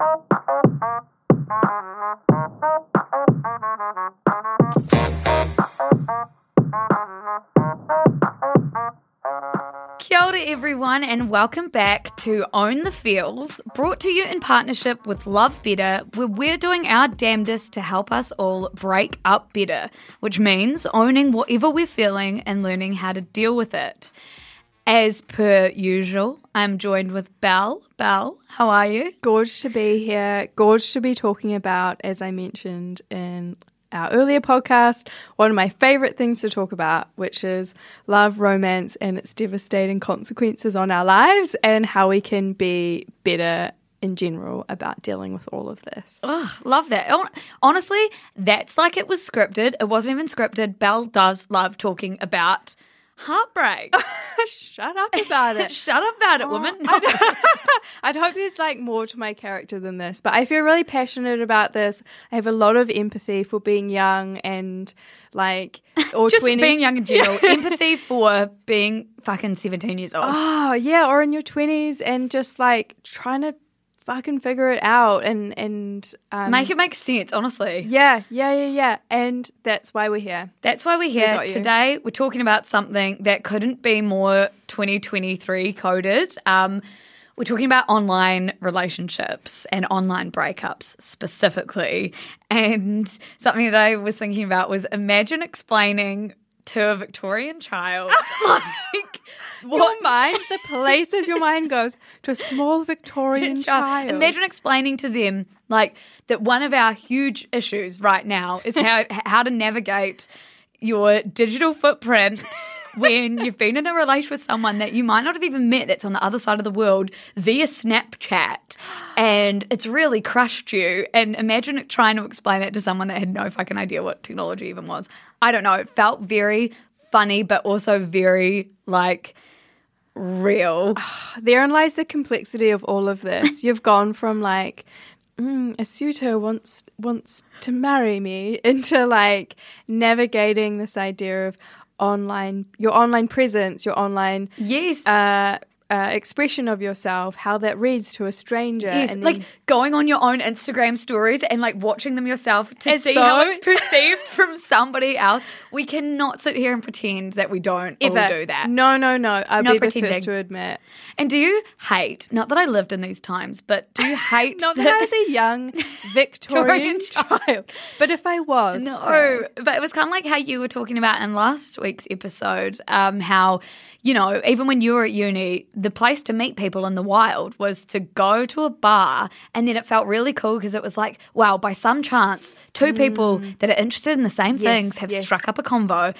Kia ora, everyone, and welcome back to Own the Feels, brought to you in partnership with Love Better, where we're doing our damnedest to help us all break up better, which means owning whatever we're feeling and learning how to deal with it. As per usual, I'm joined with Belle. Belle, how are you? Gorge to be here. Gorge to be talking about, as I mentioned in our earlier podcast, one of my favorite things to talk about, which is love, romance, and its devastating consequences on our lives, and how we can be better in general about dealing with all of this. Oh, love that. Honestly, that's like it was scripted. It wasn't even scripted. Belle does love talking about heartbreak. Shut up about it. Shut up about it, oh, woman. I'd hope there's like more to my character than this, but I feel really passionate about this. I have a lot of empathy for being young and like or Just 20s. being young in general. Empathy for being fucking 17 years old. Oh, yeah, or in your 20s and just like trying to fucking figure it out and and um, Make it make sense, honestly. yeah, yeah, yeah, yeah. And that's why we're here. That's why we're here you. today. We're talking about something that couldn't be more 2023 coded. Um, we're talking about online relationships and online breakups specifically. And something that I was thinking about was imagine explaining to a Victorian child, like, Your what mind, the places your mind goes to a small Victorian child. Imagine explaining to them like that one of our huge issues right now is how how to navigate your digital footprint when you've been in a relationship with someone that you might not have even met that's on the other side of the world via Snapchat and it's really crushed you and imagine trying to explain that to someone that had no fucking idea what technology even was. I don't know, it felt very funny but also very like real. Therein lies the complexity of all of this. You've gone from like mm, a suitor wants wants to marry me into like navigating this idea of online your online presence, your online Yes. uh, uh, expression of yourself, how that reads to a stranger, Yes, and like then- going on your own Instagram stories and like watching them yourself to see how it's perceived from somebody else. We cannot sit here and pretend that we don't all ever do that. No, no, no. I'll Not be the first to admit. And do you hate? Not that I lived in these times, but do you hate? Not that I was a young Victorian child, but if I was, No, but it was kind of like how you were talking about in last week's episode, um, how, you know, even when you were at uni, the place to meet people in the wild was to go to a bar. And then it felt really cool because it was like, wow, by some chance, two people that are interested in the same Mm. Yes, things have yes. struck up a convo.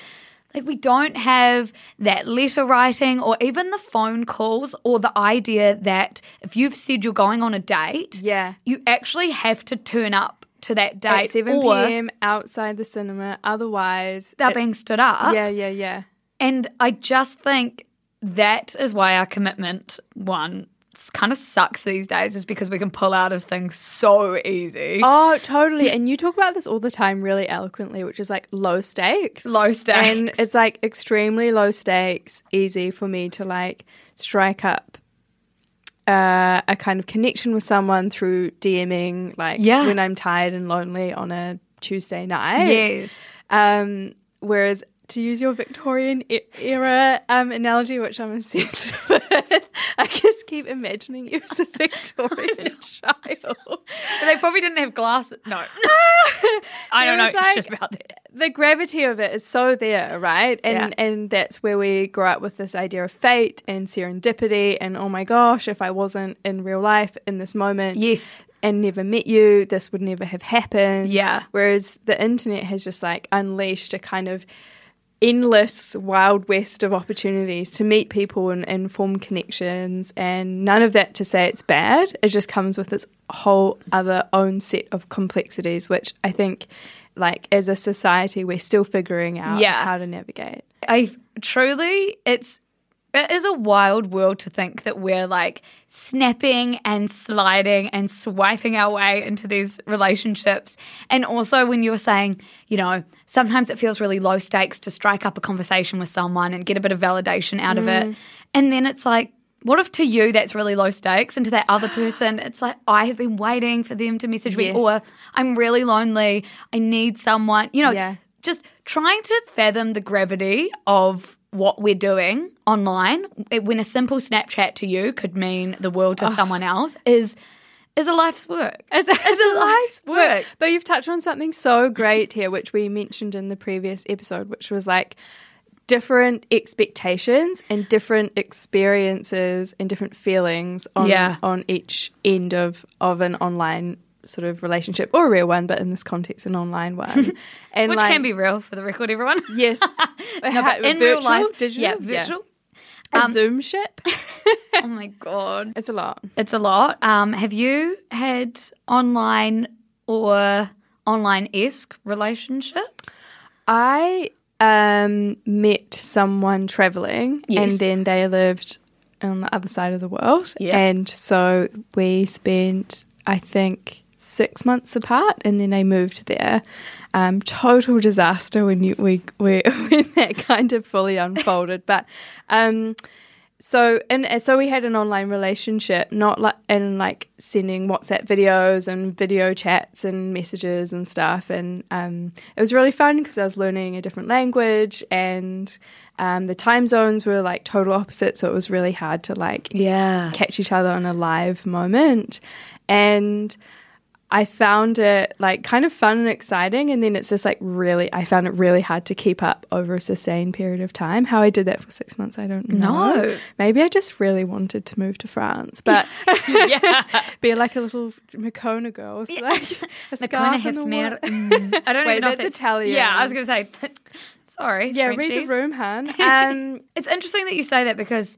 Like, we don't have that letter writing or even the phone calls or the idea that if you've said you're going on a date, Yeah. you actually have to turn up to that date at 7 or p.m. outside the cinema. Otherwise, they're it- being stood up. yeah, yeah, yeah. And I just think that is why our commitment one kind of sucks these days, is because we can pull out of things so easy. Oh, totally. And you talk about this all the time really eloquently, which is like low stakes. Low stakes. And it's like extremely low stakes, easy for me to like strike up uh, a kind of connection with someone through DMing, like Yeah. when I'm tired and lonely on a Tuesday night. yes. Um, whereas to use your Victorian era um, analogy, which I'm obsessed with, I just keep imagining you as a Victorian child. But they probably didn't have glasses. No. I don't know was, shit about that. the gravity of it is so there, right? And Yeah. and that's where we grow up with this idea of fate and serendipity and oh my gosh, if I wasn't in real life in this moment Yes. and never met you, this would never have happened. Yeah. Whereas the internet has just like unleashed a kind of endless wild west of opportunities to meet people and, and form connections and none of that to say it's bad it just comes with its whole other own set of complexities which i think like as a society we're still figuring out Yeah. how to navigate I truly, it's it is a wild world to think that we're like snapping and sliding and swiping our way into these relationships. And also, when you were saying, you know, sometimes it feels really low stakes to strike up a conversation with someone and get a bit of validation out of Mm. it. And then it's like, what if to you that's really low stakes, and to that other person it's like I have been waiting for them to message me, Yes. or I'm really lonely, I need someone, you know, Yeah. Just trying to fathom the gravity of what we're doing online it- when a simple Snapchat to you could mean the world to someone else is is a life's work. a, as a a life's work. work. But you've touched on something so great here, which we mentioned in the previous episode, which was like different expectations and different experiences and different feelings on Yeah. on each end of of an online sort of relationship or a real one, but in this context, an online one, and Which like, can be real for the record, everyone. yes, No, but in real life, digital, yeah, virtual. a Zoom ship. oh my god, It's a lot. it's a lot. Um, have you had online or online esque relationships? I um, met someone traveling, Yes. and then they lived on the other side of the world, Yeah. and so we spent, I think, six months apart, and then they moved there. Um, total disaster when you we, we when that kind of fully unfolded, but. Um, so and so we had an online relationship, not like and like sending WhatsApp videos and video chats and messages and stuff, and um, it was really fun because I was learning a different language and um, the time zones were like total opposite, so it was really hard to like Yeah. catch each other in a live moment, and I found it like kind of fun and exciting, and then it's just like really, I found it really hard to keep up over a sustained period of time. How I did that for six months, I don't know. No. Maybe I just really wanted to move to France, but yeah. be like a little Makona girl with like a scarf of the mer- Mm. I don't Wait, know if that's Italian. Yeah, I was going to say. Sorry. Yeah, read the room, Han. Um, It's interesting that you say that because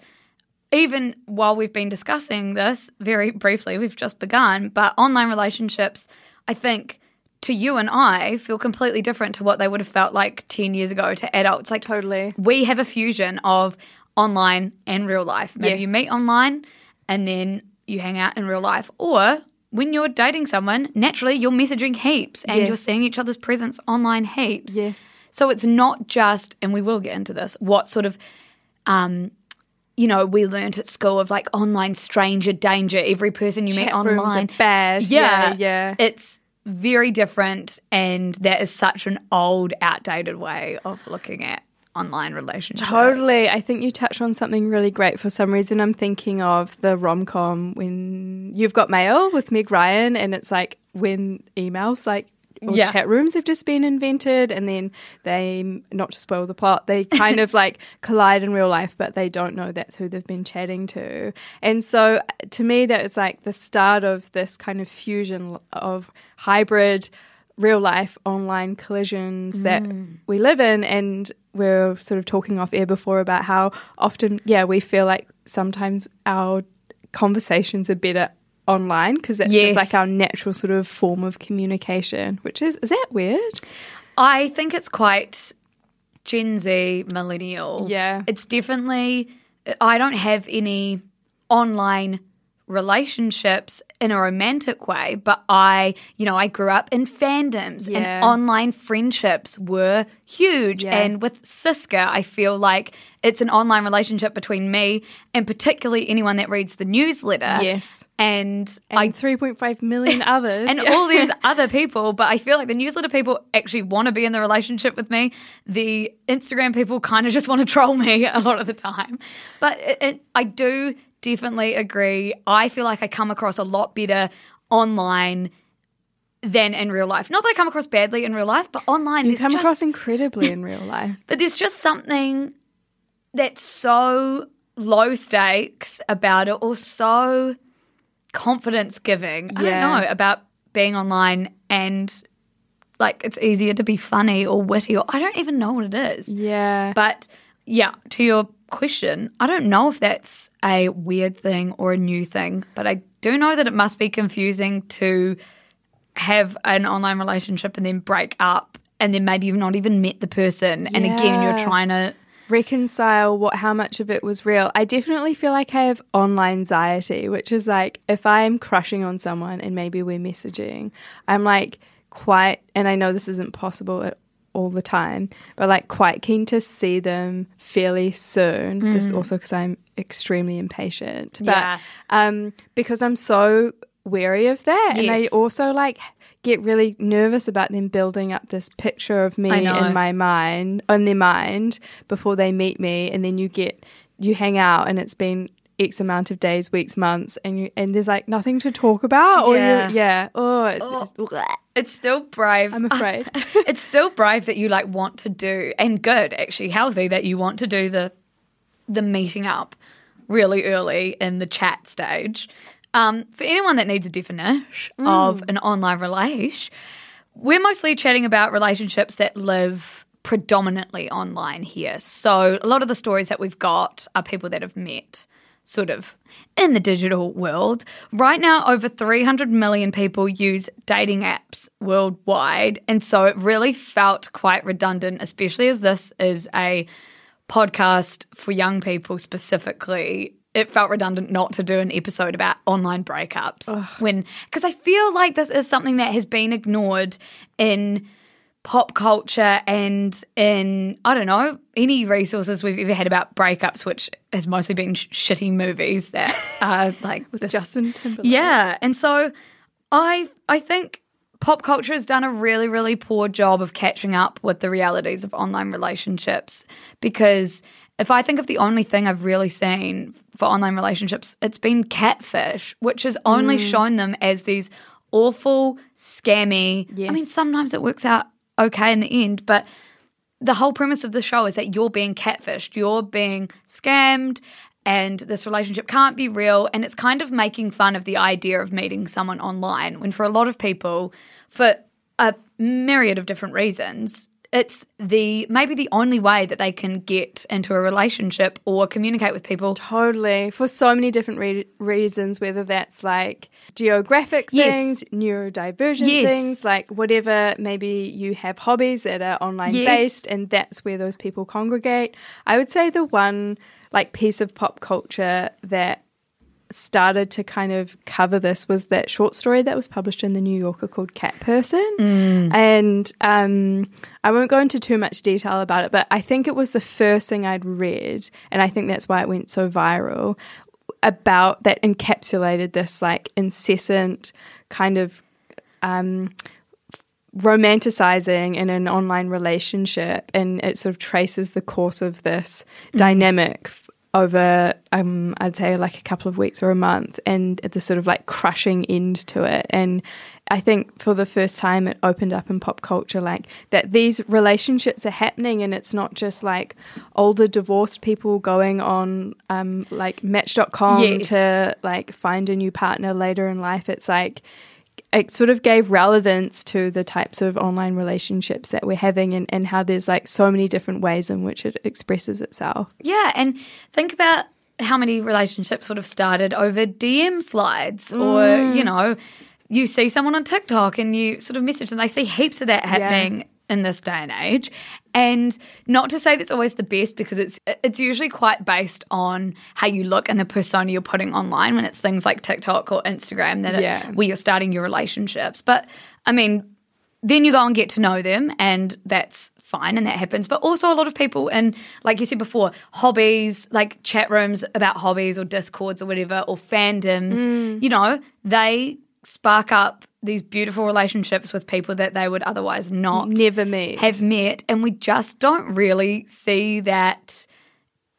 even while we've been discussing this very briefly, we've just begun, but online relationships, I think to you and I feel completely different to what they would have felt like 10 years ago to adults. Like Totally. we have a fusion of online and real life. Maybe Yes. you meet online and then you hang out in real life or when you're dating someone, naturally you're messaging heaps and Yes. you're seeing each other's presence online heaps. Yes. So it's not just, and we will get into this, what sort of, um, you know, we learnt at school of like online stranger danger. Every person you meet Chat are online, bad. Yeah, Yeah, yeah. It's very different, and that is such an old, outdated way of looking at online relationships. Totally. I think you touched on something really great. For some reason, I'm thinking of the rom com when you've got mail with Meg Ryan, and it's like when emails, like, or Yeah. chat rooms have just been invented, and then they, not to spoil the plot, they kind of like collide in real life, but they don't know that's who they've been chatting to. And so to me, that is like the start of this kind of fusion of hybrid real life online collisions that mm. we live in and we're sort of talking off air before about how often yeah we feel like sometimes our conversations are better online because that's Yes. just like our natural sort of form of communication which is is that weird I think it's quite Gen Z millennial. Yeah. It's definitely, I don't have any online relationships in a romantic way, but I, you know, I grew up in fandoms Yeah. and online friendships were huge. Yeah. And with Siska, I feel like it's an online relationship between me and particularly anyone that reads the newsletter. Yes. And, and I 3.5 million others and all these other people, but I feel like the newsletter people actually want to be in the relationship with me. The Instagram people kind of just want to troll me a lot of the time. But it, it, I do definitely agree. I feel like I come across a lot better online than in real life. Not that I come across badly in real life, but online you come just, across incredibly in real life but there's just something that's so low stakes about it or so confidence giving. I don't know about being online and like it's easier to be funny or witty or I don't even know what it is. Yeah. But yeah, to your question, I don't know if that's a weird thing or a new thing, but I do know that it must be confusing to have an online relationship and then break up and then maybe you've not even met the person and again you're trying to reconcile what how much of it was real. I definitely feel like I have online anxiety, which is like if I'm crushing on someone and maybe we're messaging, I'm like quite and I know this isn't possible at all the time, but like quite keen to see them fairly soon. This is also because I'm extremely impatient. But Yeah. um because I'm so wary of that. And I also like get really nervous about them building up this picture of me in my mind on their mind before they meet me and then you get you hang out and it's been X amount of days, weeks, months, and you and there's like nothing to talk about. Or Yeah. you yeah. Oh, it's, it's- It's still brave. I'm afraid. it's still brave that you like want to do and good, actually healthy that you want to do the the meeting up really early in the chat stage. Um, for anyone that needs a definition of an online relation, we're mostly chatting about relationships that live predominantly online here. So a lot of the stories that we've got are people that have met sort of in the digital world. Right now, over 300 million people use dating apps worldwide. And so it really felt quite redundant, especially as this is a podcast for young people specifically. It felt redundant not to do an episode about online breakups when, because I feel like this is something that has been ignored in pop culture and in I don't know any resources we've ever had about breakups, which has mostly been sh- shitty movies that are like with this- Justin Timberlake. yeah, and so I I think pop culture has done a really really poor job of catching up with the realities of online relationships because if I think of the only thing I've really seen for online relationships, it's been catfish, which has only mm. shown them as these awful, scammy. I mean, sometimes it works out okay in the end, but the whole premise of the show is that you're being catfished, you're being scammed, and this relationship can't be real. And it's kind of making fun of the idea of meeting someone online when, for a lot of people, for a myriad of different reasons, it's the maybe the only way that they can get into a relationship or communicate with people. Totally. For so many different re- reasons, whether that's like geographic Yes. things, neurodivergent Yes. things, like whatever, maybe you have hobbies that are online Yes. based and that's where those people congregate. I would say the one like piece of pop culture that started to kind of cover this was that short story that was published in the New Yorker called Cat Person. And um, I won't go into too much detail about it, but I think it was the first thing I'd read, and I think that's why it went so viral about that encapsulated this like incessant kind of um, romanticizing in an online relationship and it sort of traces the course of this dynamic f- over um I'd say like a couple of weeks or a month and the sort of like crushing end to it and I think for the first time it opened up in pop culture like that these relationships are happening and it's not just like older divorced people going on um like match.com Yes. to like find a new partner later in life it's like it sort of gave relevance to the types of online relationships that we're having and, and how there's like so many different ways in which it expresses itself. Yeah, and think about how many relationships would have started over DM slides or, mm. you know, you see someone on TikTok and you sort of message them. They see heaps of that happening in this day and age. And not to say that's always the best because it's it's usually quite based on how you look and the persona you're putting online when it's things like TikTok or Instagram that Yeah. where you're starting your relationships. But I mean, then you go and get to know them and that's fine and that happens but also a lot of people in like you said before hobbies like chat rooms about hobbies or discords or whatever or fandoms mm. you know they spark up these beautiful relationships with people that they would otherwise not Never meet. have met and we just don't really see that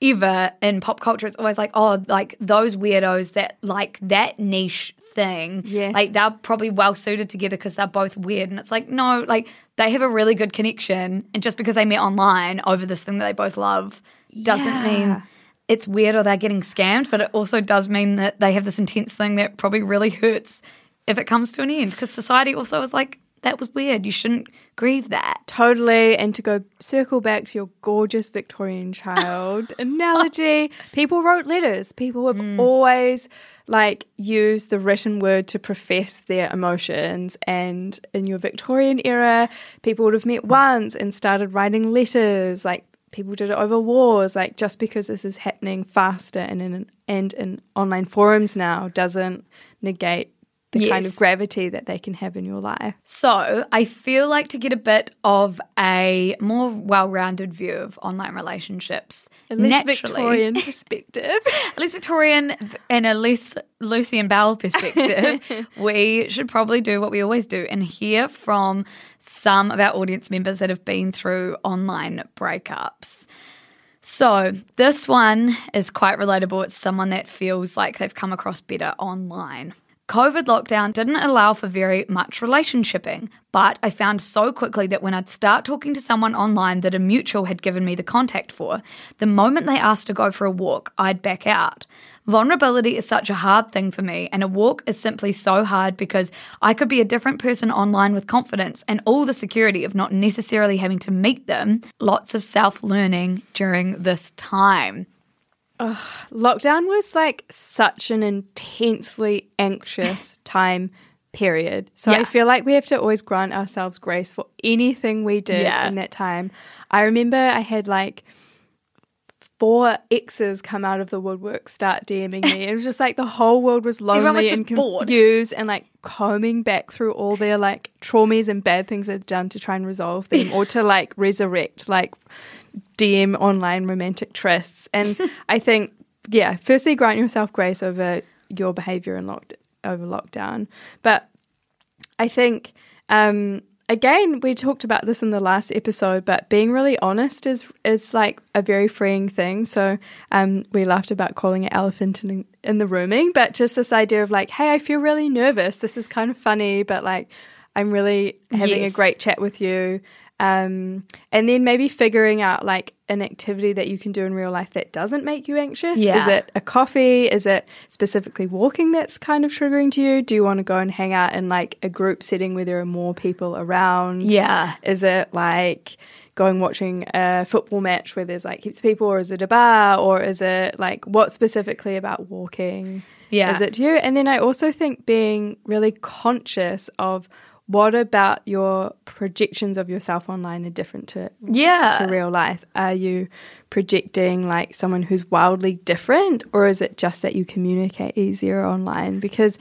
ever in pop culture it's always like oh like those weirdos that like that niche thing Yes. like they're probably well suited together because they're both weird and it's like no like they have a really good connection and just because they met online over this thing that they both love doesn't Yeah. mean it's weird or they're getting scammed but it also does mean that they have this intense thing that probably really hurts if it comes to an end because society also is like that was weird. You shouldn't grieve that. Totally. And to go circle back to your gorgeous Victorian child analogy, people wrote letters. People have Mm. always like used the written word to profess their emotions. And in your Victorian era, people would have met once and started writing letters. Like people did it over wars. Like just because this is happening faster and in and in online forums now doesn't negate the kind of gravity that they can have in your life. So I feel like to get a bit of a more well-rounded view of online relationships, A less Victorian perspective. a less Victorian and a less Lucy and Belle perspective, we should probably do what we always do and hear from some of our audience members that have been through online breakups. So, this one is quite relatable. It's someone that feels like they've come across better online. COVID lockdown didn't allow for very much relationshiping, but I found so quickly that when I'd start talking to someone online that a mutual had given me the contact for, the moment they asked to go for a walk, I'd back out. Vulnerability is such a hard thing for me, and a walk is simply so hard because I could be a different person online with confidence and all the security of not necessarily having to meet them. Lots of self learning during this time. Lockdown was like such an intensely anxious time period. So I feel like we have to always grant ourselves grace for anything we did Yeah. in that time. I remember I had like four exes come out of the woodwork start DMing me. It was just like the whole world was Everyone was lonely and just bored. confused and like combing back through all their like traumas and bad things they've done to try and resolve them or to like resurrect like DM online romantic trysts. And I think, yeah, firstly, grant yourself grace over your behavior in locked over lockdown. But I think, um, again, we talked about this in the last episode, but being really honest is is like a very freeing thing. So um, we laughed about calling it elephant in, in the rooming, but just this idea of like, hey, I feel really nervous. This is kind of funny, but like, I'm really having Yes. a great chat with you. Um, and then maybe figuring out like an activity that you can do in real life that doesn't make you anxious. Yeah. Is it a coffee? Is it specifically walking that's kind of triggering to you? Do you want to go and hang out in like a group setting where there are more people around? Yeah. Is it like going watching a football match where there's like heaps of people, or is it a bar, or is it like what specifically about walking? Yeah. Is it to you? And then I also think being really conscious of what about your projections of yourself online are different to Yeah. to real life? Are you projecting like someone who's wildly different, or is it just that you communicate easier online? Because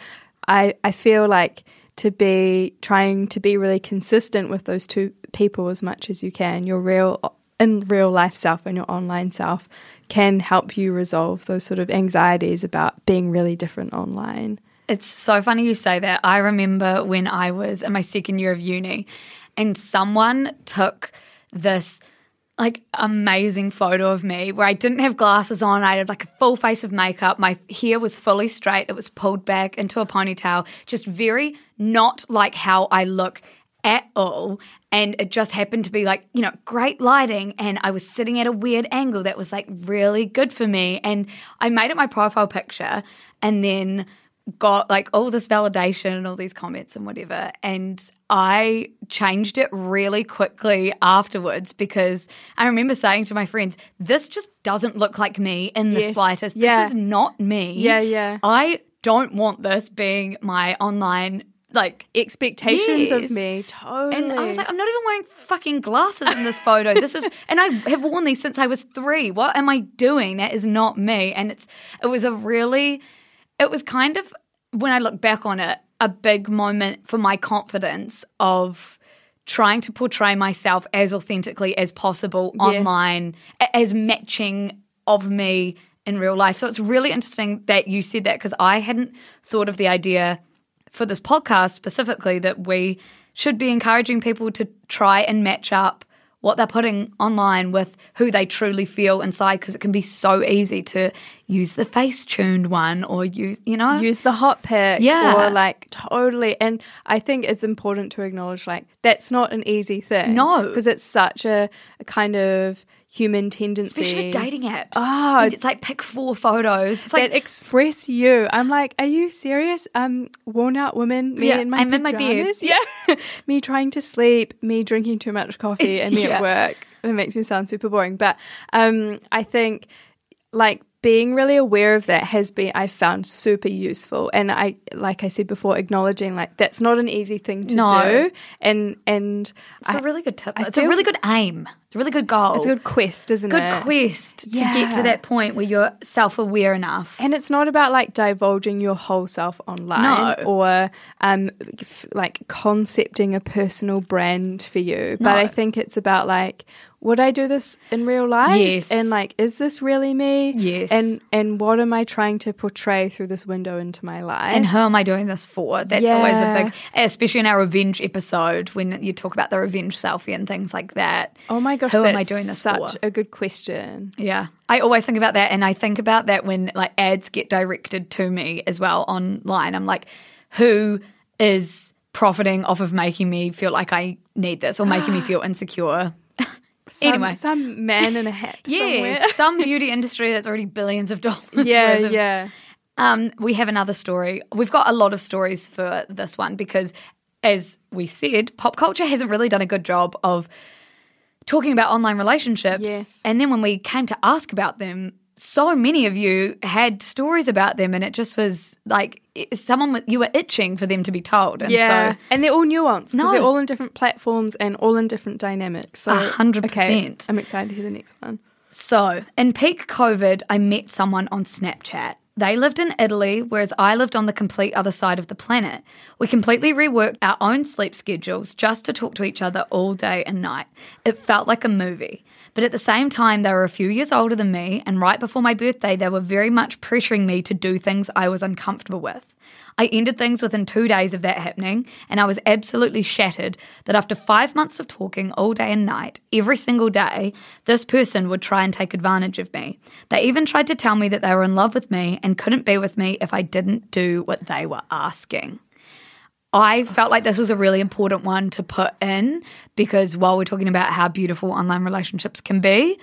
I I feel like to be trying to be really consistent with those two people as much as you can, your real in real life self and your online self can help you resolve those sort of anxieties about being really different online. It's so funny you say that. I remember when I was in my second year of uni and someone took this like amazing photo of me where I didn't have glasses on. I had like a full face of makeup. My hair was fully straight. It was pulled back into a ponytail. Just very not like how I look at all. And it just happened to be like, you know, great lighting. And I was sitting at a weird angle that was like really good for me. And I made it my profile picture and then got like all this validation and all these comments and whatever. And I changed it really quickly afterwards because I remember saying to my friends, this just doesn't look like me in the Yes. slightest. Yeah. This is not me. Yeah, yeah. I don't want this being my online like Expectations Yes. of me, totally. and I was like, I'm not even wearing fucking glasses in this photo. This is, and I have worn these since I was three. What am I doing? That is not me. And it's, it was a really, it was kind of, when I look back on it, a big moment for my confidence of trying to portray myself as authentically as possible online, as matching of me in real life. So it's really interesting that you said that because I hadn't thought of the idea for this podcast specifically that we should be encouraging people to try and match up what they're putting online with who they truly feel inside because it can be so easy to use the face tuned one or use you know use the hot pick Yeah. or like totally and i think it's important to acknowledge like that's not an easy thing No. because it's such a, a kind of human tendency. Especially with dating apps. Oh. When it's like pick four photos. It's like that express you. I'm like, are you serious? Um, worn out women, me Yeah, in my I'm in my bed. pajamas. Yeah, me trying to sleep, me drinking too much coffee, and me Yeah. at work. It makes me sound super boring, but um, I think like being really aware of that has been I found super useful, and I like I said before, acknowledging like that's not an easy thing to No. do, and and it's a really good tip. I It's a really good aim. It's a really good goal. it's a good quest, isn't good it? Good quest to get to that point where you're self aware enough. And it's not about like divulging your whole self online No. or um, f- like concepting a personal brand for you. But No. I think it's about like, would I do this in real life? Yes. And like, is this really me? Yes. And and what am I trying to portray through this window into my life? and who am I doing this for? That's always a big, especially in our revenge episode when you talk about the revenge selfie and things like that. oh my gosh, who am I doing this such for? a good question. Yeah. I always think about that and I think about that when like ads get directed to me as well online. I'm like, who is profiting off of making me feel like I need this or making me feel insecure? Some, Anyway. some man in a hat somewhere. Yes, some beauty industry that's already billions of dollars. yeah, of- yeah. Um, we have another story. We've got a lot of stories for this one because, as we said, pop culture hasn't really done a good job of talking about online relationships. Yes. And then when we came to ask about them, so many of you had stories about them, and it just was like someone with- you were itching for them to be told. And Yeah, so and they're all nuanced because No. they're all in different platforms and all in different dynamics. So, A hundred percent. I'm excited to hear the next one. So, in peak COVID, I met someone on Snapchat. They lived in Italy, whereas I lived on the complete other side of the planet. We completely reworked our own sleep schedules just to talk to each other all day and night. It felt like a movie. But at the same time, they were a few years older than me, and right before my birthday, they were very much pressuring me to do things I was uncomfortable with. I ended things within two days of that happening, and I was absolutely shattered that after five months of talking all day and night, every single day, this person would try and take advantage of me. They even tried to tell me that they were in love with me and couldn't be with me if I didn't do what they were asking. I felt like this was a really important one to put in because while we're talking about how beautiful online relationships can be,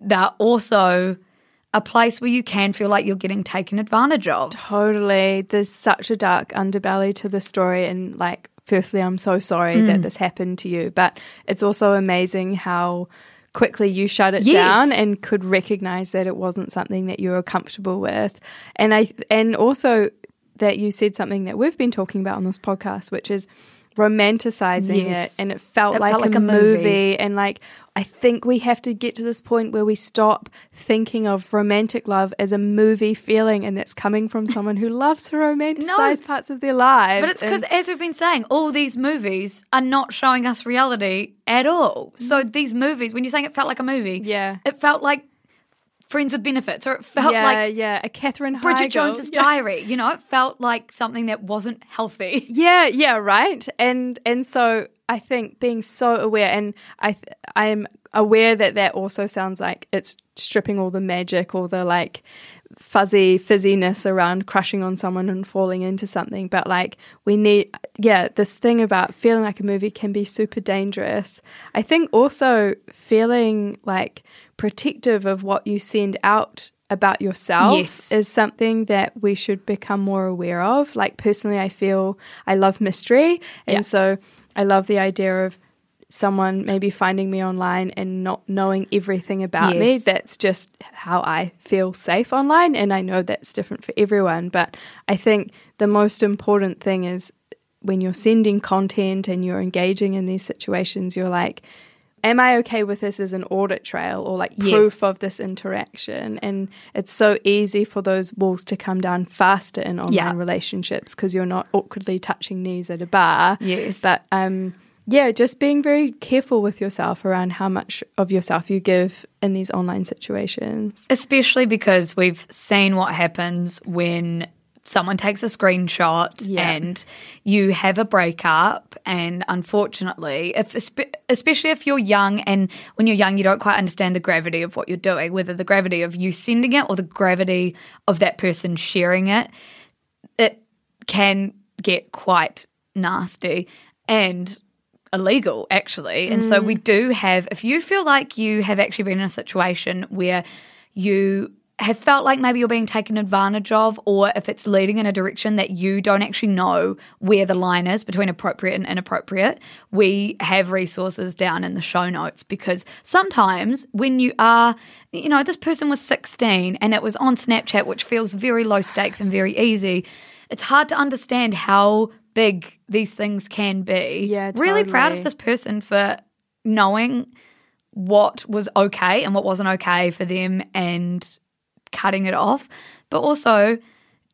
they're also a place where you can feel like you're getting taken advantage of. Totally. There's such a dark underbelly to the story. And, like, firstly, I'm so sorry Mm. that this happened to you. But it's also amazing how quickly you shut it Yes. down and could recognize that it wasn't something that you were comfortable with. And I, and also that you said something that we've been talking about on this podcast, which is romanticizing Yes. it and it felt, It like, felt like a, a movie. movie and like I think we have to get to this point where we stop thinking of romantic love as a movie feeling and that's coming from someone who loves to romanticize parts of their lives. But it's because, as we've been saying, all these movies are not showing us reality at all. So mm-hmm. these movies, when you're saying it felt like a movie, Yeah. it felt like Friends with Benefits, or it felt yeah, like yeah, a Katherine Bridget Heigl. Jones's yeah. Diary. You know, it felt like something that wasn't healthy. Yeah, yeah, right. And and so I think being so aware, and I th- I am aware that that also sounds like it's stripping all the magic, all the like fuzzy fizziness around crushing on someone and falling into something. But like we need, yeah, this thing about feeling like a movie can be super dangerous. I think also feeling like protective of what you send out about yourself Yes. is something that we should become more aware of. Like personally, I feel I love mystery, and Yeah. so I love the idea of someone maybe finding me online and not knowing everything about me. That's just how I feel safe online, and I know that's different for everyone. But I think the most important thing is when you're sending content and you're engaging in these situations, you're like. Am I okay with this as an audit trail or like proof Yes. of this interaction? And it's so easy for those walls to come down faster in online Yeah. relationships because you're not awkwardly touching knees at a bar. Yes. But um, yeah, just being very careful with yourself around how much of yourself you give in these online situations. Especially because we've seen what happens when someone takes a screenshot Yeah. and you have a breakup and unfortunately if especially if you're young and when you're young you don't quite understand the gravity of what you're doing whether the gravity of you sending it or the gravity of that person sharing it it can get quite nasty and illegal, actually. And so mm. we do have, if you feel like you have actually been in a situation where you have felt like maybe you're being taken advantage of, or if it's leading in a direction that you don't actually know where the line is between appropriate and inappropriate, we have resources down in the show notes because sometimes when you are, you know, this person was 16 and it was on Snapchat, which feels very low stakes and very easy, it's hard to understand how big these things can be. Yeah, Really proud of this person for knowing what was okay and what wasn't okay for them and cutting it off, but also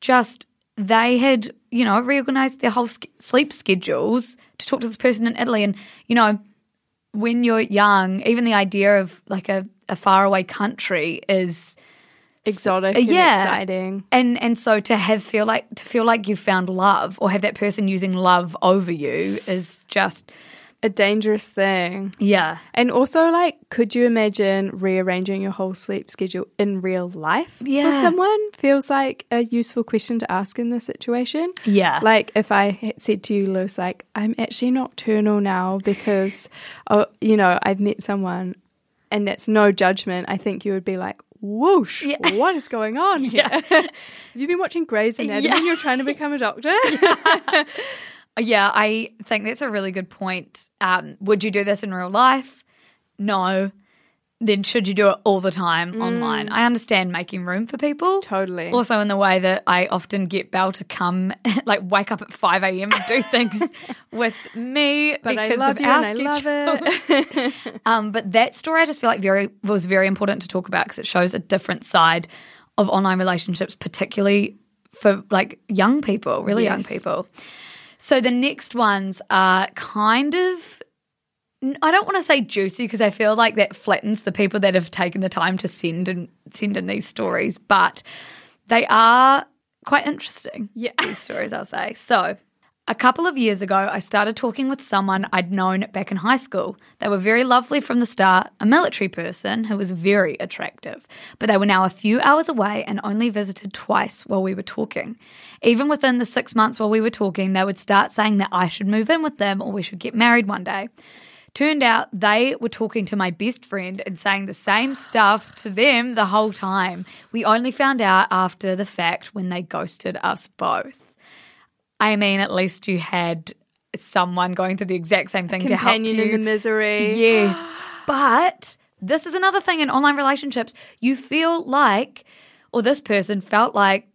just they had, you know, reorganized their whole sleep schedules to talk to this person in Italy. And, you know, when you're young, even the idea of like a, a faraway country is Exotic uh, and yeah. exciting. and and so to have feel like to feel like you've found love or have that person using love over you is just A dangerous thing. yeah And also, like, could you imagine rearranging your whole sleep schedule in real life yeah. for Yeah. someone? Feels like a useful question to ask in this situation. Yeah. Like, if I had said to you, Lucy, like, I'm actually nocturnal now because, oh, you know, I've met someone and that's no judgment, I think you would be like, whoosh, Yeah. what is going on here? Have you been watching Grey's Anatomy Yeah. and you're trying to become a doctor? Yeah, I think that's a really good point. Um, would you do this in real life? No. Then should you do it all the time online? I understand making room for people. Totally. Also, in the way that I often get Belle to come, like wake up at 5 a.m. and do things with me but I because love of our and I schedules. love it. Um, but that story I just feel like very was very important to talk about because it shows a different side of online relationships, particularly for like young people, really young people. So the next ones are kind of I don't want to say juicy because I feel like that flattens the people that have taken the time to send and send in these stories, but they are quite interesting. Yeah. These stories I'll say. So a couple of years ago, I started talking with someone I'd known back in high school. They were very lovely from the start, a military person who was very attractive, but they were now a few hours away and only visited twice while we were talking. Even within the six months while we were talking, they would start saying that I should move in with them or we should get married one day. Turned out they were talking to my best friend and saying the same stuff to them the whole time. We only found out after the fact when they ghosted us both. I mean, at least you had someone going through the exact same thing to help Companion you. in the misery. Yes. But this is another thing in online relationships. You feel like, or this person felt like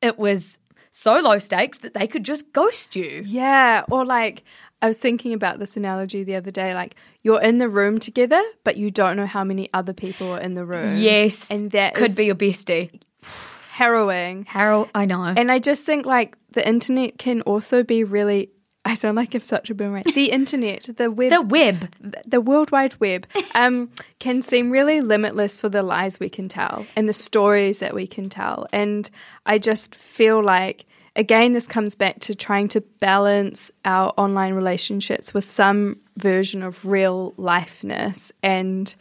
it was so low stakes that they could just ghost you. Yeah, or like I was thinking about this analogy the other day. Like you're in the room together, but you don't know how many other people are in the room. Yes. and that could is be your bestie. harrowing. Harold, I know. And I just think like the internet can also be really. I sound like I'm such a boomerang. The internet, the web, the web. the World Wide Web um, can seem really limitless for the lies we can tell and the stories that we can tell. And I just feel like, again, this comes back to trying to balance our online relationships with some version of real lifeness. And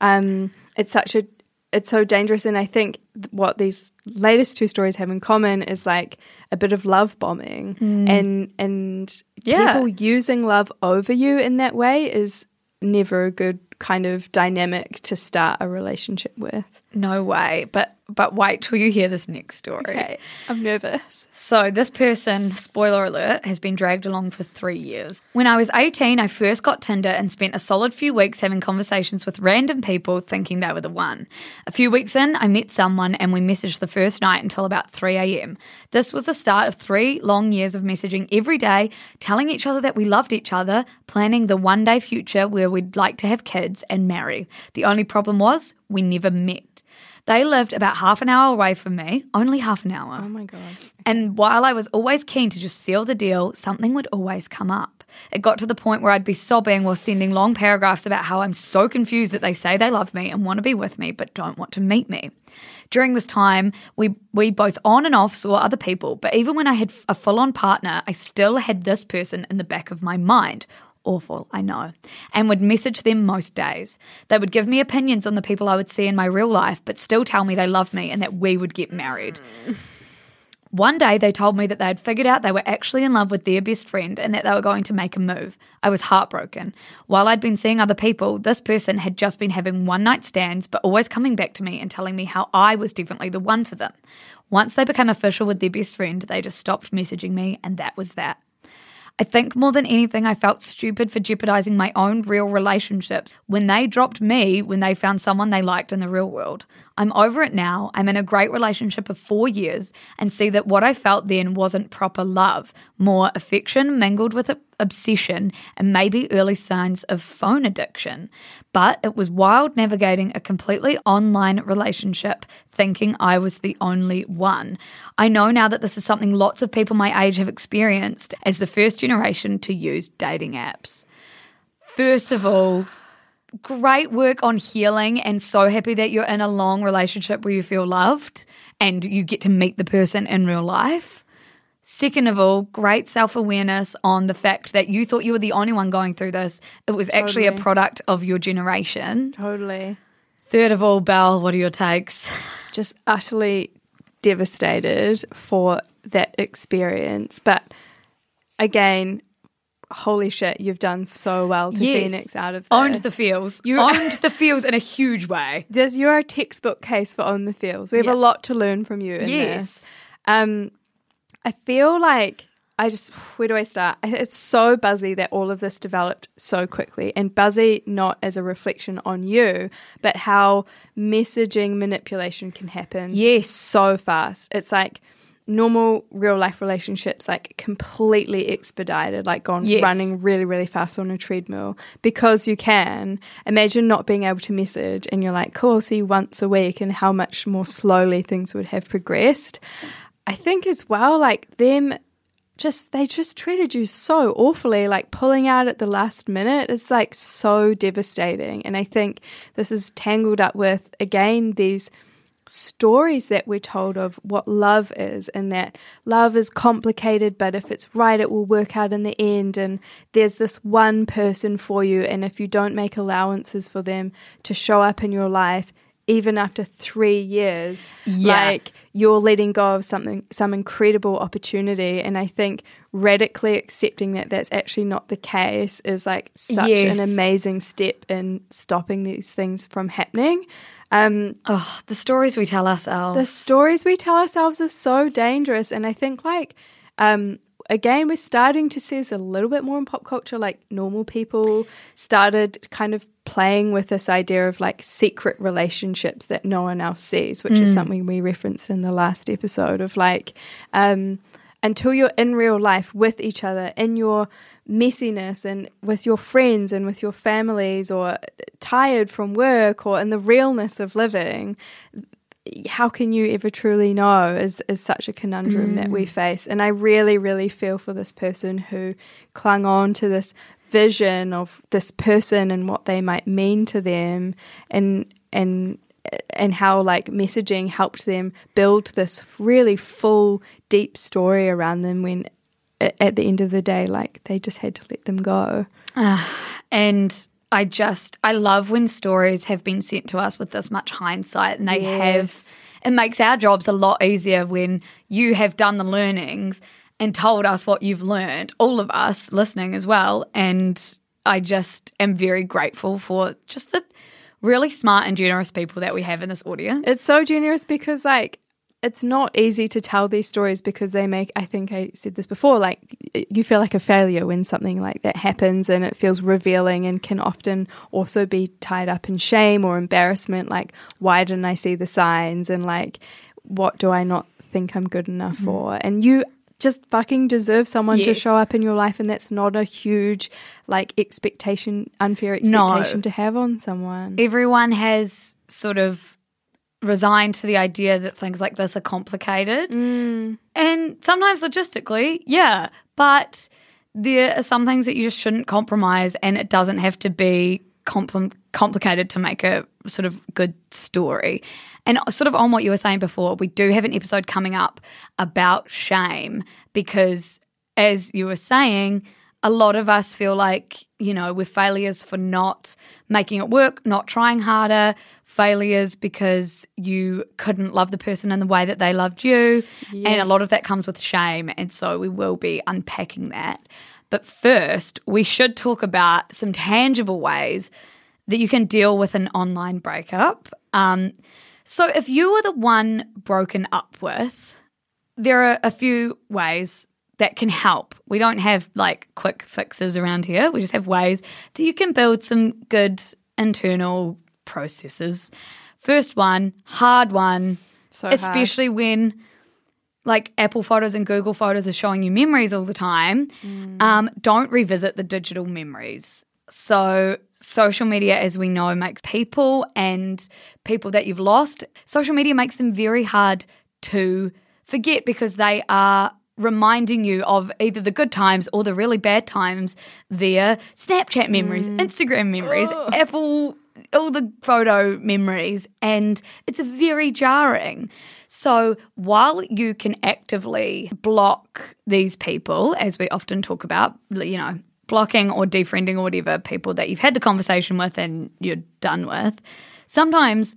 um, it's such a it's so dangerous and i think what these latest two stories have in common is like a bit of love bombing mm. and and Yeah. people using love over you in that way is never a good kind of dynamic to start a relationship with No way. But but wait till you hear this next story. Okay, I'm nervous So, this person, spoiler alert, has been dragged along for three years. When I was 18, I first got Tinder and spent a solid few weeks having conversations with random people thinking they were the one. A few weeks in, I met someone and we messaged the first night until about 3 a.m. This was the start of three long years of messaging every day, telling each other that we loved each other, planning the one day future where we'd like to have kids and marry. The only problem was we never met. They lived about half an hour away from me, only half an hour. oh my god And while I was always keen to just seal the deal, something would always come up. It got to the point where I'd be sobbing while sending long paragraphs about how I'm so confused that they say they love me and want to be with me but don't want to meet me. During this time, we we both on and off saw other people, but even when I had a full-on partner, I still had this person in the back of my mind. Awful, I know. And would message them most days. They would give me opinions on the people I would see in my real life, but still tell me they love me and that we would get married. Mm. One day they told me that they had figured out they were actually in love with their best friend and that they were going to make a move. I was heartbroken. While I'd been seeing other people, this person had just been having one night stands, but always coming back to me and telling me how I was definitely the one for them. Once they became official with their best friend, they just stopped messaging me, and that was that. I think more than anything, I felt stupid for jeopardizing my own real relationships when they dropped me when they found someone they liked in the real world. I'm over it now. I'm in a great relationship of four years and see that what I felt then wasn't proper love, more affection mingled with obsession and maybe early signs of phone addiction. But it was wild navigating a completely online relationship thinking I was the only one. I know now that this is something lots of people my age have experienced as the first generation to use dating apps. First of all, great work on healing and so happy that you're in a long relationship where you feel loved and you get to meet the person in real life. Second of all, great self awareness on the fact that you thought you were the only one going through this. It was totally. actually a product of your generation. Totally. Third of all, Belle, what are your takes? Just utterly devastated for that experience. But again, holy shit, you've done so well to yes. Phoenix out of this. Owned the feels. You owned the feels in a huge way. There's you're a textbook case for own the feels. We have a lot to learn from you in yes. this. Um, I feel like I just where do I start? It's so buzzy that all of this developed so quickly, and buzzy not as a reflection on you, but how messaging manipulation can happen. Yes, so fast. It's like normal real life relationships like completely expedited like gone yes. running really really fast on a treadmill. Because you can imagine not being able to message and you're like cool I'll see you once a week and how much more slowly things would have progressed. I think as well like them just they just treated you so awfully. Like pulling out at the last minute is like so devastating. And i think this is tangled up with again these stories that we're told of what love is and that love is complicated but if it's right it will work out in the end and there's this one person for you and if you don't make allowances for them to show up in your life even after 3 years yeah. like you're letting go of something some incredible opportunity and i think radically accepting that that's actually not the case is like such yes. an amazing step in stopping these things from happening um, oh, the stories we tell ourselves. The stories we tell ourselves are so dangerous. And I think, like, um, again, we're starting to see this a little bit more in pop culture. Like, normal people started kind of playing with this idea of like secret relationships that no one else sees, which mm. is something we referenced in the last episode of like, um, until you're in real life with each other in your messiness and with your friends and with your families or tired from work or in the realness of living how can you ever truly know is, is such a conundrum mm. that we mm. face and i really really feel for this person who clung on to this vision of this person and what they might mean to them and and and how like messaging helped them build this really full deep story around them when at the end of the day, like they just had to let them go. Uh, and I just, I love when stories have been sent to us with this much hindsight and they yes. have, it makes our jobs a lot easier when you have done the learnings and told us what you've learned, all of us listening as well. And I just am very grateful for just the really smart and generous people that we have in this audience. It's so generous because, like, it's not easy to tell these stories because they make i think i said this before like you feel like a failure when something like that happens and it feels revealing and can often also be tied up in shame or embarrassment like why didn't i see the signs and like what do i not think i'm good enough mm-hmm. for and you just fucking deserve someone yes. to show up in your life and that's not a huge like expectation unfair expectation no. to have on someone everyone has sort of resigned to the idea that things like this are complicated. Mm. And sometimes logistically, yeah, but there are some things that you just shouldn't compromise, and it doesn't have to be compl- complicated to make a sort of good story. And sort of on what you were saying before, we do have an episode coming up about shame because, as you were saying, a lot of us feel like, you know, we're failures for not making it work, not trying harder, failures because you couldn't love the person in the way that they loved you. And a lot of that comes with shame. And so we will be unpacking that. But first, we should talk about some tangible ways that you can deal with an online breakup. Um, so if you were the one broken up with, there are a few ways that can help. We don't have like quick fixes around here. We just have ways that you can build some good internal processes. First one, hard one, So hard. especially when like Apple Photos and Google Photos are showing you memories all the time. Um, don't revisit the digital memories. So, social media, as we know, makes people and people that you've lost, social media makes them very hard to forget because they are reminding you of either the good times or the really bad times via Snapchat memories, mm. Instagram memories, Apple, all the photo memories. And it's very jarring. So while you can actively block these people, as we often talk about, you know, blocking or defriending or whatever people that you've had the conversation with and you're done with, sometimes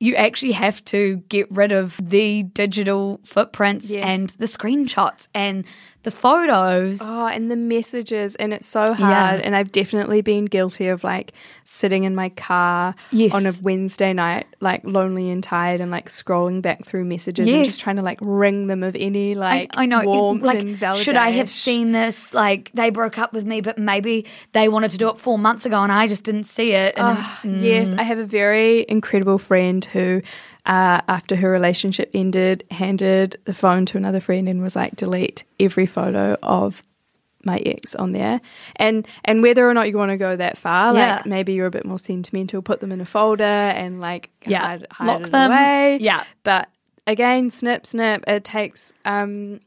you actually have to get rid of the digital footprints Yes. and the screenshots and the photos. Oh, and the messages, and it's so hard. Yeah. And I've definitely been guilty of like sitting in my car Yes. on a Wednesday night, like lonely and tired, and like scrolling back through messages and just trying to like ring them of any like I, I know. it- warmth like, and validation. should I have seen this? Like, they broke up with me, but maybe they wanted to do it four months ago, and I just didn't see it. And I'm- Ah, Yes, I have a very incredible friend who, uh, after her relationship ended, handed the phone to another friend and was like, delete every photo of my ex on there. And and whether or not you want to go that far, Yeah. like maybe you're a bit more sentimental, put them in a folder and like Yeah, hide, hide lock it them. away. Yeah. But again, snip, snip, it takes um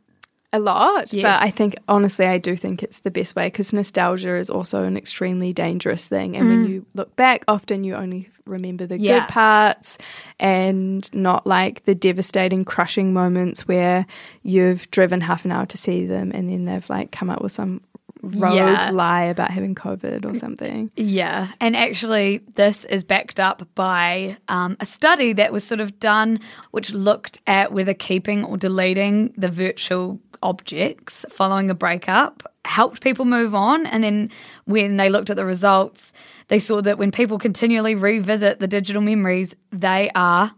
a lot, Yes. but I think honestly, I do think it's the best way because nostalgia is also an extremely dangerous thing. And when you look back, often you only remember the Mm. Yeah. good parts and not like the devastating, crushing moments where you've driven half an hour to see them and then they've like come up with some rogue Yeah. lie about having COVID or something. Yeah, and actually, this is backed up by um, a study that was sort of done, which looked at whether keeping or deleting the virtual objects following a breakup helped people move on. And then when they looked at the results, they saw that when people continually revisit the digital memories, they are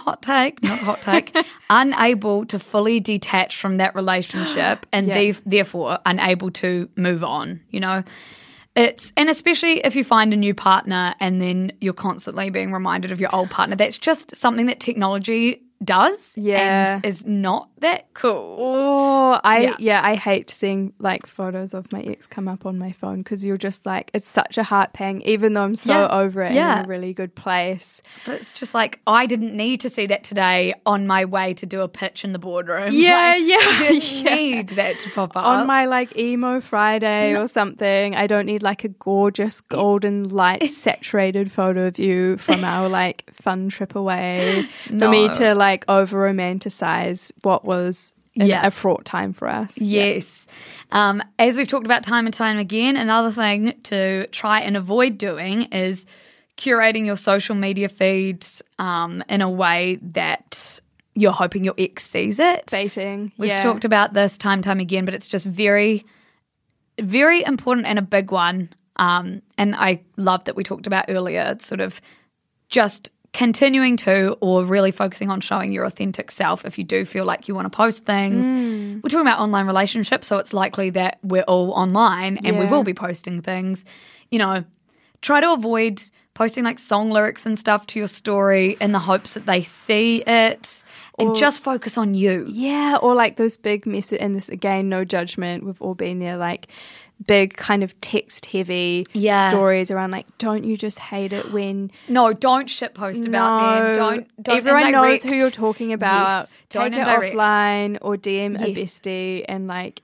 hot take, not hot take, unable to fully detach from that relationship and Yeah. the- therefore unable to move on, you know? It's and especially if you find a new partner and then you're constantly being reminded of your old partner, that's just something that technology does Yeah. and is not that cool. Oh, I Yeah. yeah. I hate seeing like photos of my ex come up on my phone because you're just like it's such a heart pang, even though I'm so Yeah. over it and Yeah. in a really good place. But it's just like I didn't need to see that today on my way to do a pitch in the boardroom. Yeah, Like, yeah, yeah. need that to pop up on my like emo Friday or something. I don't need like a gorgeous golden light saturated photo of you from our like fun trip away for me to like over romanticize what was Yeah. a fraught time for us. Yes. Um, as we've talked about time and time again, another thing to try and avoid doing is curating your social media feeds um, in a way that you're hoping your ex sees it. Baiting. We've yeah. talked about this time and time again, but it's just very, very important and a big one. Um, and I love that we talked about earlier. It's sort of just continuing to or really focusing on showing your authentic self if you do feel like you want to post things. Mm. We're talking about online relationships, so it's likely that we're all online and we will be posting things. You know, try to avoid posting like song lyrics and stuff to your story in the hopes that they see it and just focus on you. Yeah, or like those big message, and this again, no judgment. We've all been there, like big kind of text heavy Yeah. stories around like, don't you just hate it when No, don't shit post about them. Don't, don't everyone knows who you're talking about. Yes, Take it indirect. offline or DM a Yes. bestie and like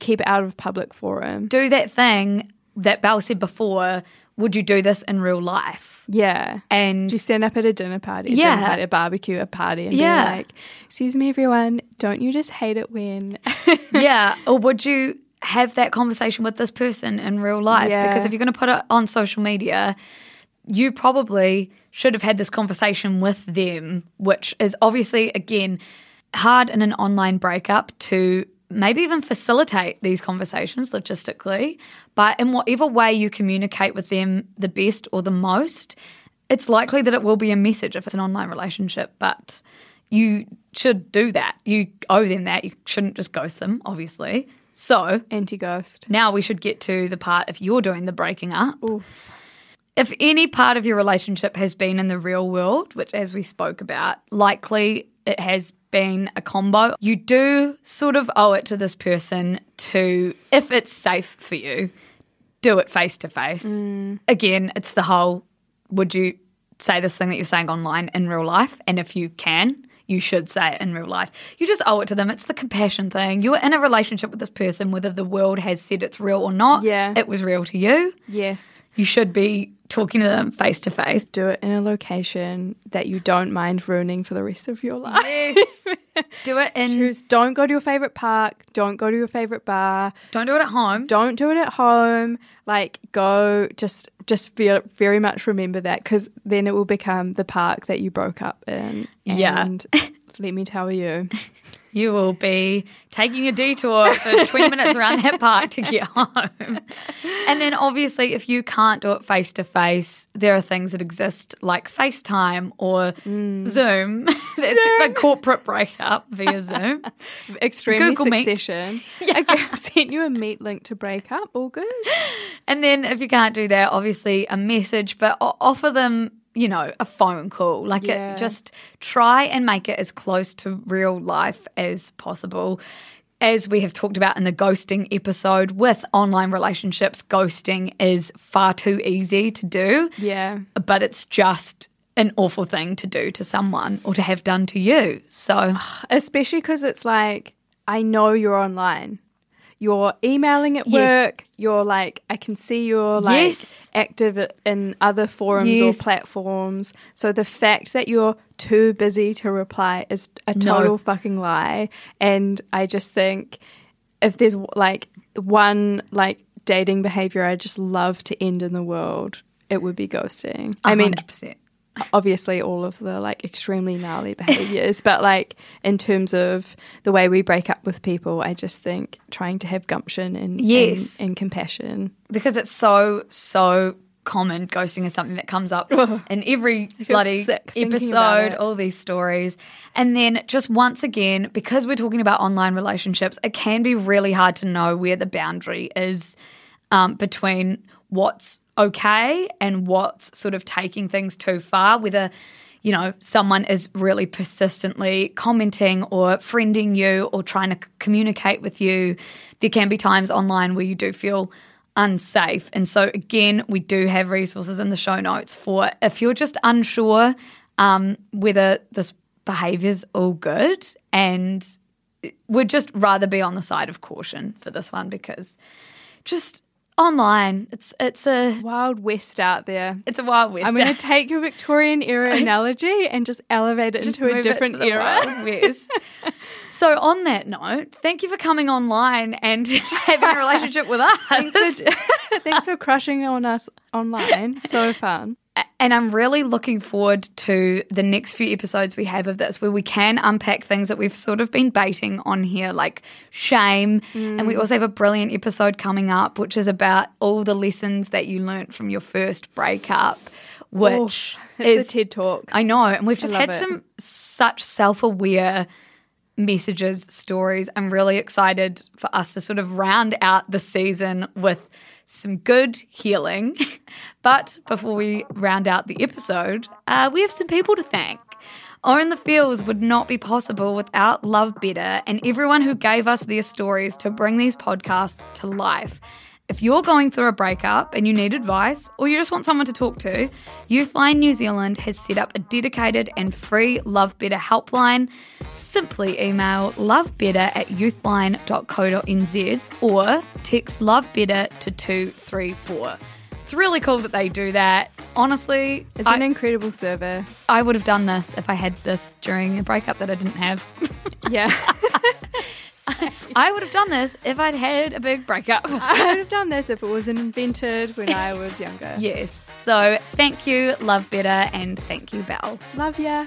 keep it out of public forum. Do that thing that Belle said before. Would you do this in real life? Yeah. And Do you stand up at a dinner party, a Yeah. dinner party, a barbecue, a party, and Yeah. be like, "Excuse me, everyone, don't you just hate it when?" yeah, or would you have that conversation with this person in real life. Yeah. Because if you're going to put it on social media, you probably should have had this conversation with them, which is obviously, again, hard in an online breakup to maybe even facilitate these conversations logistically. But in whatever way you communicate with them the best or the most, it's likely that it will be a message if it's an online relationship. But you should do that. You owe them that. You shouldn't just ghost them, obviously. So Anti ghost. now we should get to the part if you're doing the breaking up. If any part of your relationship has been in the real world, which as we spoke about, likely it has been a combo, you do sort of owe it to this person to, if it's safe for you, do it face to face. Mm. Again, it's the whole would you say this thing that you're saying online in real life? And if you can, you should say it in real life. You just owe it to them. It's the compassion thing. You're in a relationship with this person, whether the world has said it's real or not. Yeah. It was real to you. Yes. You should be talking to them face to face. Do it in a location that you don't mind ruining for the rest of your life. Yes. do it in. Choose don't go to your favorite park, don't go to your favorite bar, Don't do it at home. don't do it at home. Like go just just feel very much remember that cuz then it will become the park that you broke up in. Yeah. And let me tell you. You will be taking a detour for 20 minutes around that park to get home. And then, obviously, if you can't do it face to face, there are things that exist like FaceTime or mm. Zoom. That's a corporate breakup via Zoom. Extremely Google Meet. succession. Okay, I sent you a meet link to break up. All good. And then, if you can't do that, obviously, a message, but offer them. You know, a phone call. Like, Yeah. it, just try and make it as close to real life as possible. As we have talked about in the ghosting episode with online relationships, ghosting is far too easy to do. Yeah. but it's just an awful thing to do to someone or to have done to you. So, Especially because it's like, I know you're online. You're emailing at Yes. work. You're like, I can see you're like Yes. active in other forums Yes. or platforms. So the fact that you're too busy to reply is a No. total fucking lie. And I just think if there's like one like dating behavior I just love to end in the world, it would be ghosting. I mean, 100%. Obviously all of the like extremely gnarly behaviors but like in terms of the way we break up with people i just think trying to have gumption and Yes. and, and compassion because it's so, so common. Ghosting is something that comes up in every bloody sick thinking about episode, all these stories. And then just once again, because we're talking about online relationships, it can be really hard to know where the boundary is um, between what's okay and what's sort of taking things too far, whether you know, someone is really persistently commenting or friending you or trying to communicate with you, there can be times online where you do feel unsafe. And so, again, we do have resources in the show notes for if you're just unsure um, whether this behavior's all good and we'd just rather be on the side of caution for this one because just online. It's it's a wild west out there. It's a wild west i'm going to take your victorian era analogy and just elevate it Just into a different to era. Wild West. so, on that note, thank you for coming online and having a relationship with us. thanks for, thanks for crushing on us online. So fun and I'm really looking forward to the next few episodes we have of this, where we can unpack things that we've sort of been baiting on here, like shame. And we mm. also have a brilliant episode coming up, which is about all the lessons that you learnt from your first breakup, which it's is a ted talk I know, and we've just had it. some such self-aware messages, stories. I'm really excited for us to sort of round out the season with some good healing. but before we round out the episode, uh, we have some people to thank. Own The Feels would not be possible without Love Better and everyone who gave us their stories to bring these podcasts to life. If you're going through a breakup and you need advice, or you just want someone to talk to, Youthline New Zealand has set up a dedicated and free Love Better helpline. Simply email lovebetter at youthline.co.nz or text Love Better to 234. It's really cool that they do that. Honestly, it's I, an incredible service I would have done this if I had this during a breakup that I didn't have. yeah I would have done this if I'd had a big breakup. I would have done this if it wasn't invented when I was younger. yes. So thank you, Love Better, and thank you, Belle. Love ya.